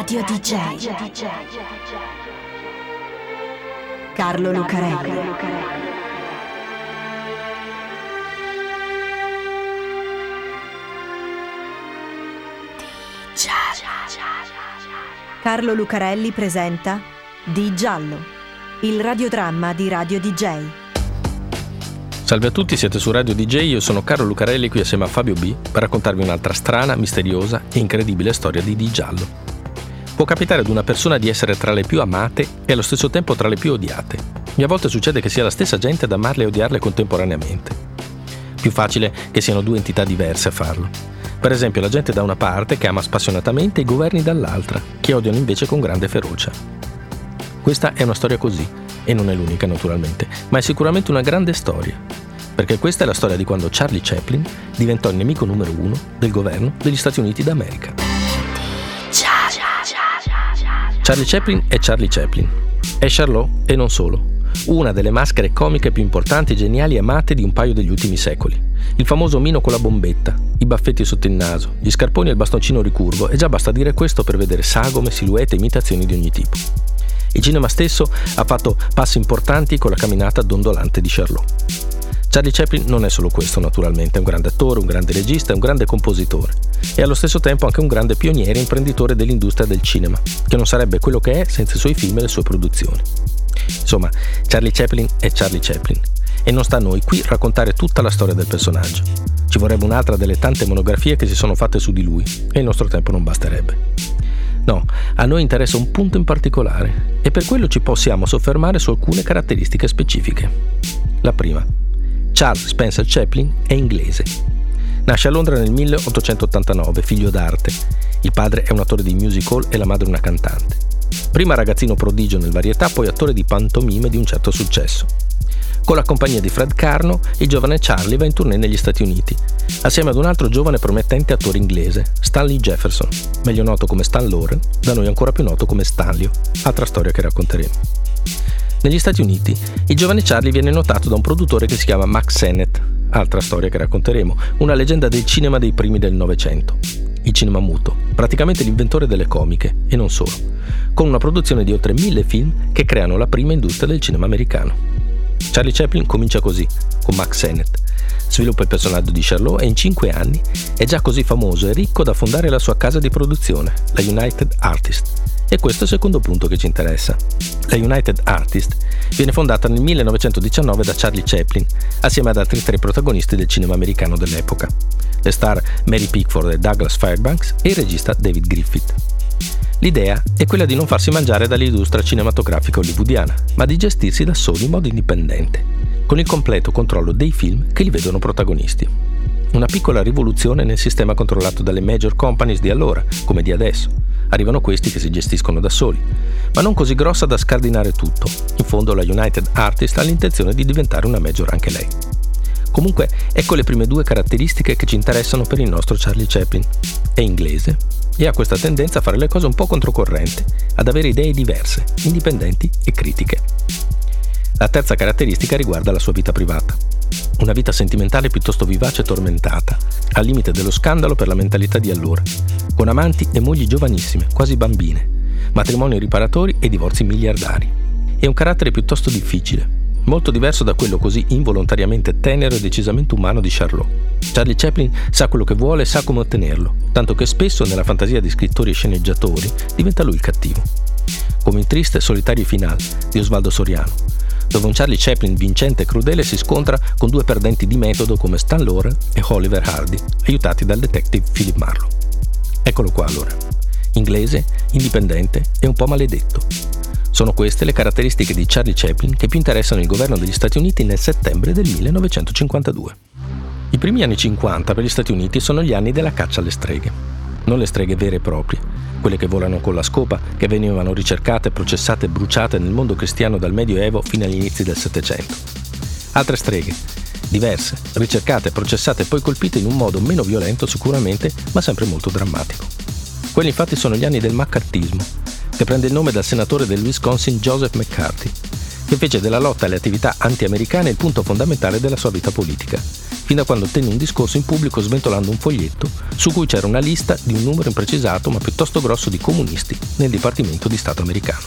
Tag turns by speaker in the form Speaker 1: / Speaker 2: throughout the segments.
Speaker 1: Radio DJ. Carlo Lucarelli. Carlo Lucarelli presenta Di Giallo, il radiodramma di Radio DJ.
Speaker 2: Salve a tutti, siete su Radio DJ, io sono Carlo Lucarelli qui assieme a Fabio B per raccontarvi un'altra strana, misteriosa e incredibile storia di Di Giallo. Può capitare ad una persona di essere tra le più amate e allo stesso tempo tra le più odiate. E a volte succede che sia la stessa gente ad amarle e odiarle contemporaneamente. Più facile che siano due entità diverse a farlo. Per esempio la gente da una parte che ama spassionatamente e i governi dall'altra, che odiano invece con grande ferocia. Questa è una storia così, e non è l'unica naturalmente, ma è sicuramente una grande storia, perché questa è la storia di quando Charlie Chaplin diventò il nemico numero uno del governo degli Stati Uniti d'America. Charlie Chaplin è Charlie Chaplin, è Charlot e non solo, una delle maschere comiche più importanti, geniali e amate di un paio degli ultimi secoli. Il famoso omino con la bombetta, i baffetti sotto il naso, gli scarponi e il bastoncino ricurvo, e già basta dire questo per vedere sagome, silhouette e imitazioni di ogni tipo. Il cinema stesso ha fatto passi importanti con la camminata dondolante di Charlot. Charlie Chaplin non è solo questo, naturalmente, è un grande attore, un grande regista, un grande compositore e allo stesso tempo anche un grande pioniere e imprenditore dell'industria del cinema, che non sarebbe quello che è senza i suoi film e le sue produzioni. Insomma, Charlie Chaplin è Charlie Chaplin e non sta a noi qui raccontare tutta la storia del personaggio. Ci vorrebbe un'altra delle tante monografie che si sono fatte su di lui e il nostro tempo non basterebbe. No, a noi interessa un punto in particolare e per quello ci possiamo soffermare su alcune caratteristiche specifiche. La prima, Charles Spencer Chaplin è inglese. Nasce a Londra nel 1889, figlio d'arte. Il padre è un attore di musical e la madre una cantante. Prima ragazzino prodigio nel varietà, poi attore di pantomime di un certo successo. Con la compagnia di Fred Carno, il giovane Charlie va in tournée negli Stati Uniti, assieme ad un altro giovane promettente attore inglese, Stanley Jefferson, meglio noto come Stan Lauren, da noi ancora più noto come Stanlio, altra storia che racconteremo. Negli Stati Uniti, il giovane Charlie viene notato da un produttore che si chiama Max Sennett, altra storia che racconteremo, una leggenda del cinema dei primi del Novecento. Il cinema muto, praticamente l'inventore delle comiche, e non solo, con una produzione di oltre mille film che creano la prima industria del cinema americano. Charlie Chaplin comincia così, con Max Sennett, sviluppa il personaggio di Charlot e in cinque anni è già così famoso e ricco da fondare la sua casa di produzione, la United Artists, e questo è il secondo punto che ci interessa. La United Artists viene fondata nel 1919 da Charlie Chaplin, assieme ad altri tre protagonisti del cinema americano dell'epoca, le star Mary Pickford e Douglas Fairbanks e il regista David Griffith. L'idea è quella di non farsi mangiare dall'industria cinematografica hollywoodiana, ma di gestirsi da soli in modo indipendente, con il completo controllo dei film che li vedono protagonisti. Una piccola rivoluzione nel sistema controllato dalle major companies di allora, come di adesso, arrivano questi che si gestiscono da soli, ma non così grossa da scardinare tutto. In fondo la United Artist ha l'intenzione di diventare una major anche lei. Comunque, ecco le prime due caratteristiche che ci interessano per il nostro Charlie Chaplin. È inglese e ha questa tendenza a fare le cose un po' controcorrente, ad avere idee diverse, indipendenti e critiche. La terza caratteristica riguarda la sua vita privata. Una vita sentimentale piuttosto vivace e tormentata, al limite dello scandalo per la mentalità di allora, con amanti e mogli giovanissime, quasi bambine, matrimoni riparatori e divorzi miliardari. È un carattere piuttosto difficile, molto diverso da quello così involontariamente tenero e decisamente umano di Charlot. Charlie Chaplin sa quello che vuole e sa come ottenerlo, tanto che spesso nella fantasia di scrittori e sceneggiatori diventa lui il cattivo. Come in Triste e solitario finale di Osvaldo Soriano, dove un Charlie Chaplin vincente e crudele si scontra con due perdenti di metodo come Stan Laurel e Oliver Hardy, aiutati dal detective Philip Marlowe. Eccolo qua allora. Inglese, indipendente e un po' maledetto. Sono queste le caratteristiche di Charlie Chaplin che più interessano il governo degli Stati Uniti nel settembre del 1952. I primi anni 50 per gli Stati Uniti sono gli anni della caccia alle streghe. Non le streghe vere e proprie, quelle che volano con la scopa, che venivano ricercate, processate e bruciate nel mondo cristiano dal Medioevo fino agli inizi del Settecento. Altre streghe, diverse, ricercate, processate e poi colpite in un modo meno violento sicuramente, ma sempre molto drammatico. Quelli infatti sono gli anni del maccartismo, che prende il nome dal senatore del Wisconsin Joseph McCarthy, che fece della lotta alle attività anti-americane il punto fondamentale della sua vita politica, fin da quando tenne un discorso in pubblico sventolando un foglietto su cui c'era una lista di un numero imprecisato ma piuttosto grosso di comunisti nel Dipartimento di Stato americano.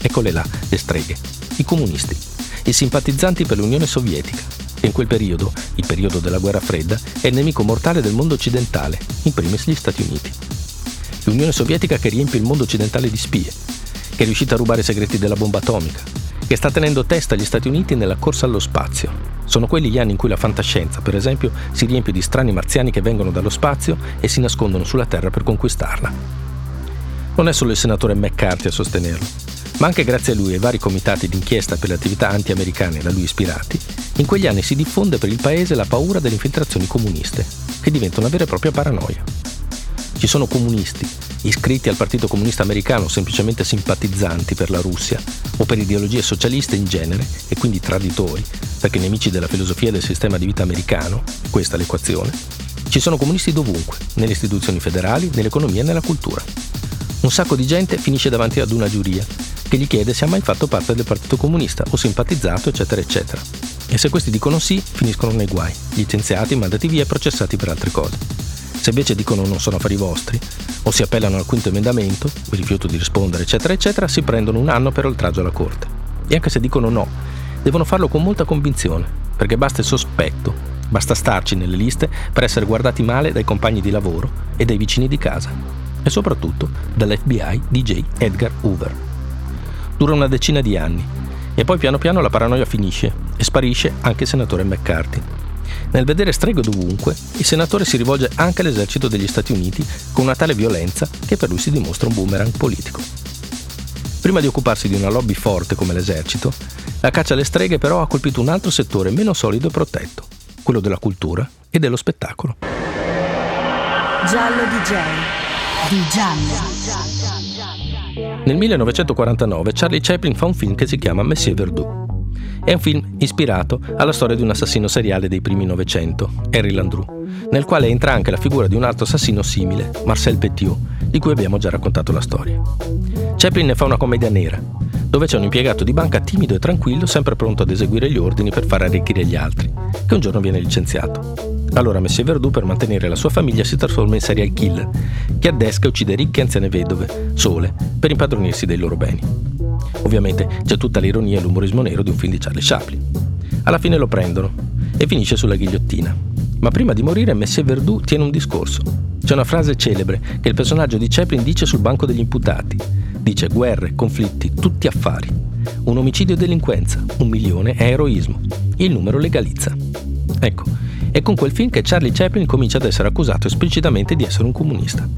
Speaker 2: Eccole là, le streghe, i comunisti, i simpatizzanti per l'Unione Sovietica, che in quel periodo, il periodo della guerra fredda, è il nemico mortale del mondo occidentale, in primis gli Stati Uniti. L'Unione Sovietica che riempie il mondo occidentale di spie, che è riuscita a rubare i segreti della bomba atomica, che sta tenendo testa agli Stati Uniti nella corsa allo spazio. Sono quelli gli anni in cui la fantascienza, per esempio, si riempie di strani marziani che vengono dallo spazio e si nascondono sulla Terra per conquistarla. Non è solo il senatore McCarthy a sostenerlo, ma anche grazie a lui e ai vari comitati d'inchiesta per le attività anti-americane da lui ispirati, in quegli anni si diffonde per il paese la paura delle infiltrazioni comuniste, che diventa una vera e propria paranoia. Ci sono comunisti, iscritti al Partito Comunista Americano semplicemente simpatizzanti per la Russia o per ideologie socialiste in genere e quindi traditori, perché nemici della filosofia del sistema di vita americano, questa è l'equazione, ci sono comunisti dovunque, nelle istituzioni federali, nell'economia e nella cultura. Un sacco di gente finisce davanti ad una giuria che gli chiede se ha mai fatto parte del Partito Comunista o simpatizzato, eccetera, eccetera. E se questi dicono sì, finiscono nei guai, licenziati, mandati via e processati per altre cose. Se invece dicono non sono affari vostri, o si appellano al quinto emendamento, vi rifiuto di rispondere, eccetera, eccetera, si prendono un anno per oltraggio alla Corte. E anche se dicono no, devono farlo con molta convinzione, perché basta il sospetto, basta starci nelle liste per essere guardati male dai compagni di lavoro e dai vicini di casa, e soprattutto dall'FBI DJ Edgar Hoover dura una decina di anni e poi piano piano la paranoia finisce e sparisce anche il senatore McCarthy. Nel vedere streghe dovunque, il senatore si rivolge anche all'esercito degli Stati Uniti con una tale violenza che per lui si dimostra un boomerang politico. Prima di occuparsi di una lobby forte come l'esercito, la caccia alle streghe però ha colpito un altro settore meno solido e protetto, quello della cultura e dello spettacolo.
Speaker 1: Giallo DJ. Di giallo.
Speaker 2: Nel 1949 Charlie Chaplin fa un film che si chiama Monsieur Verdoux. È un film ispirato alla storia di un assassino seriale dei primi Novecento, Harry Landru, nel quale entra anche la figura di un altro assassino simile, Marcel Petiot, di cui abbiamo già raccontato la storia. Chaplin ne fa una commedia nera, dove c'è un impiegato di banca timido e tranquillo, sempre pronto ad eseguire gli ordini per far arricchire gli altri, che un giorno viene licenziato. Allora Messie Verdù per mantenere la sua famiglia si trasforma in serial killer, che addesca e uccide ricche anziane vedove, sole, per impadronirsi dei loro beni. Ovviamente c'è tutta l'ironia e l'umorismo nero di un film di Charlie Chaplin. Alla fine lo prendono e finisce sulla ghigliottina. Ma prima di morire Messie Verdù tiene un discorso. C'è una frase celebre che il personaggio di Chaplin dice sul banco degli imputati. Dice guerre, conflitti, tutti affari. Un omicidio è delinquenza, un milione è eroismo. Il numero legalizza. Ecco, è con quel film che Charlie Chaplin comincia ad essere accusato esplicitamente di essere un comunista.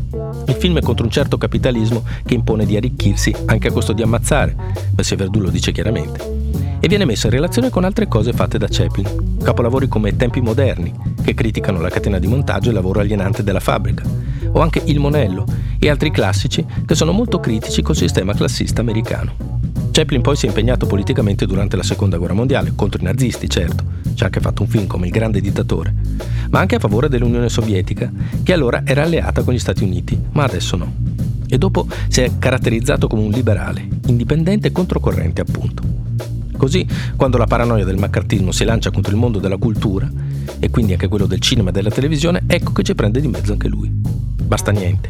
Speaker 2: Il film è contro un certo capitalismo che impone di arricchirsi anche a costo di ammazzare, Messie Verdù lo dice chiaramente, e viene messo in relazione con altre cose fatte da Chaplin, capolavori come Tempi moderni, che criticano la catena di montaggio e il lavoro alienante della fabbrica, o anche Il Monello e altri classici che sono molto critici col sistema classista americano. Chaplin poi si è impegnato politicamente durante la seconda guerra mondiale, contro i nazisti certo, ci ha anche fatto un film come Il grande dittatore, ma anche a favore dell'Unione Sovietica, che allora era alleata con gli Stati Uniti, ma adesso no. E dopo si è caratterizzato come un liberale, indipendente e controcorrente appunto. Così, quando la paranoia del maccartismo si lancia contro il mondo della cultura, e quindi anche quello del cinema e della televisione, ecco che ci prende di mezzo anche lui. Basta niente.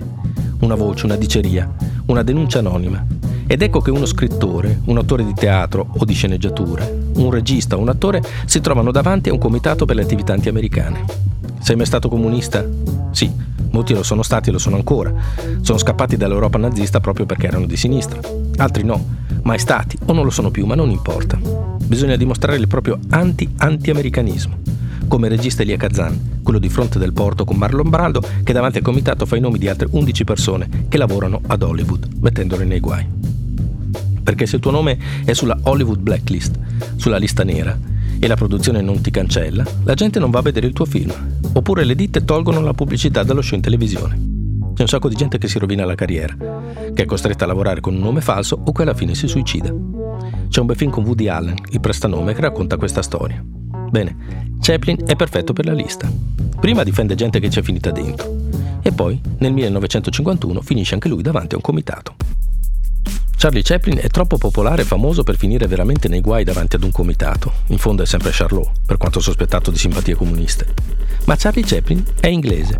Speaker 2: Una voce, una diceria, una denuncia anonima, ed ecco che uno scrittore, un autore di teatro o di sceneggiature, un regista o un attore si trovano davanti a un comitato per le attività anti-americane. Sei mai stato comunista? Sì, molti lo sono stati e lo sono ancora. Sono scappati dall'Europa nazista proprio perché erano di sinistra. Altri no, mai stati o non lo sono più, ma non importa. Bisogna dimostrare il proprio anti-anti-americanismo. Come regista Elia Kazan, quello di fronte del porto con Marlon Brando, che davanti al comitato fa i nomi di altre 11 persone che lavorano ad Hollywood, mettendole nei guai perché se il tuo nome è sulla Hollywood Blacklist, sulla lista nera, e la produzione non ti cancella, la gente non va a vedere il tuo film. Oppure le ditte tolgono la pubblicità dallo show in televisione. C'è un sacco di gente che si rovina la carriera, che è costretta a lavorare con un nome falso o che alla fine si suicida. C'è un bel film con Woody Allen, il prestanome, che racconta questa storia. Bene, Chaplin è perfetto per la lista. Prima difende gente che c'è finita dentro. E poi, nel 1951, finisce anche lui davanti a un comitato. Charlie Chaplin è troppo popolare e famoso per finire veramente nei guai davanti ad un comitato. In fondo è sempre Charlot, per quanto sospettato di simpatie comuniste. Ma Charlie Chaplin è inglese.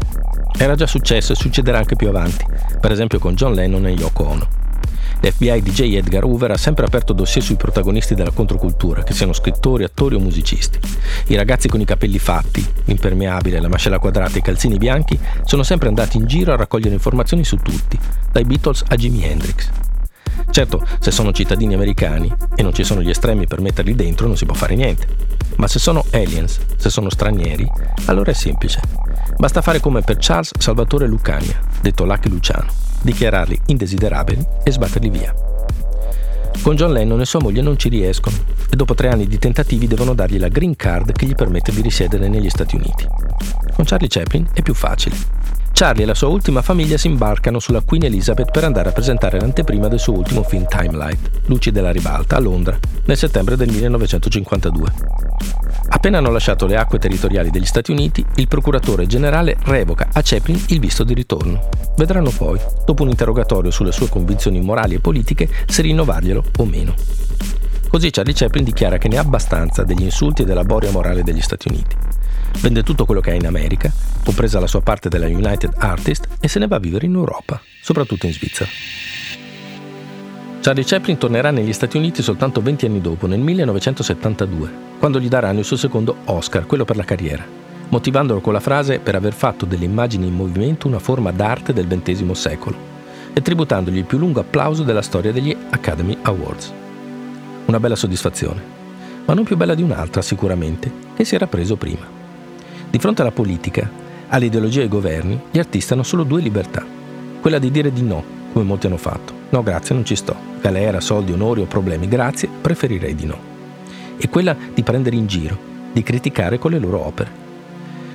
Speaker 2: Era già successo e succederà anche più avanti, per esempio con John Lennon e Yoko Ono. L'FBI di J. Edgar Hoover ha sempre aperto dossier sui protagonisti della controcultura, che siano scrittori, attori o musicisti. I ragazzi con i capelli fatti, l'impermeabile, la mascella quadrata e i calzini bianchi sono sempre andati in giro a raccogliere informazioni su tutti, dai Beatles a Jimi Hendrix. Certo, se sono cittadini americani e non ci sono gli estremi per metterli dentro non si può fare niente. Ma se sono aliens, se sono stranieri, allora è semplice. Basta fare come per Charles Salvatore Lucania, detto Lucky Luciano dichiararli indesiderabili e sbatterli via. Con John Lennon e sua moglie non ci riescono e dopo tre anni di tentativi devono dargli la green card che gli permette di risiedere negli Stati Uniti. Con Charlie Chaplin è più facile. Charlie e la sua ultima famiglia si imbarcano sulla Queen Elizabeth per andare a presentare l'anteprima del suo ultimo film Timelight, Luci della ribalta, a Londra, nel settembre del 1952. Appena hanno lasciato le acque territoriali degli Stati Uniti, il procuratore generale revoca a Chaplin il visto di ritorno. Vedranno poi, dopo un interrogatorio sulle sue convinzioni morali e politiche, se rinnovarglielo o meno. Così Charlie Chaplin dichiara che ne ha abbastanza degli insulti e della boria morale degli Stati Uniti. Vende tutto quello che ha in America, compresa la sua parte della United Artists, e se ne va a vivere in Europa, soprattutto in Svizzera. Charlie Chaplin tornerà negli Stati Uniti soltanto 20 anni dopo, nel 1972, quando gli daranno il suo secondo Oscar, quello per la carriera, motivandolo con la frase per aver fatto delle immagini in movimento una forma d'arte del XX secolo e tributandogli il più lungo applauso della storia degli Academy Awards. Una bella soddisfazione, ma non più bella di un'altra sicuramente, che si era preso prima. Di fronte alla politica, all'ideologia dei governi, gli artisti hanno solo due libertà, quella di dire di no, come molti hanno fatto. No, grazie, non ci sto. Galera, soldi, onori o problemi, grazie, preferirei di no. E quella di prendere in giro, di criticare con le loro opere.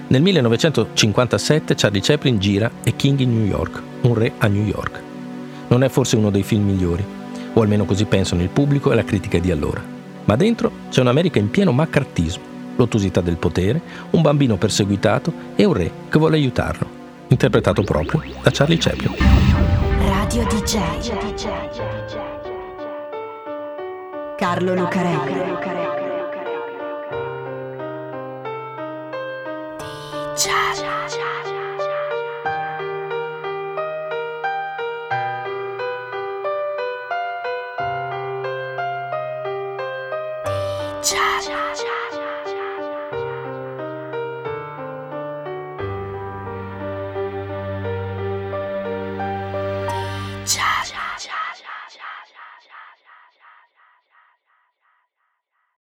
Speaker 2: Nel 1957 Charlie Chaplin gira A King in New York, un re a New York. Non è forse uno dei film migliori, o almeno così pensano il pubblico e la critica di allora. Ma dentro c'è un'America in pieno maccartismo, l'ottusità del potere, un bambino perseguitato e un re che vuole aiutarlo, interpretato proprio da Charlie Chaplin.
Speaker 1: Radio DJ. Carlo Lucarelli. DJ.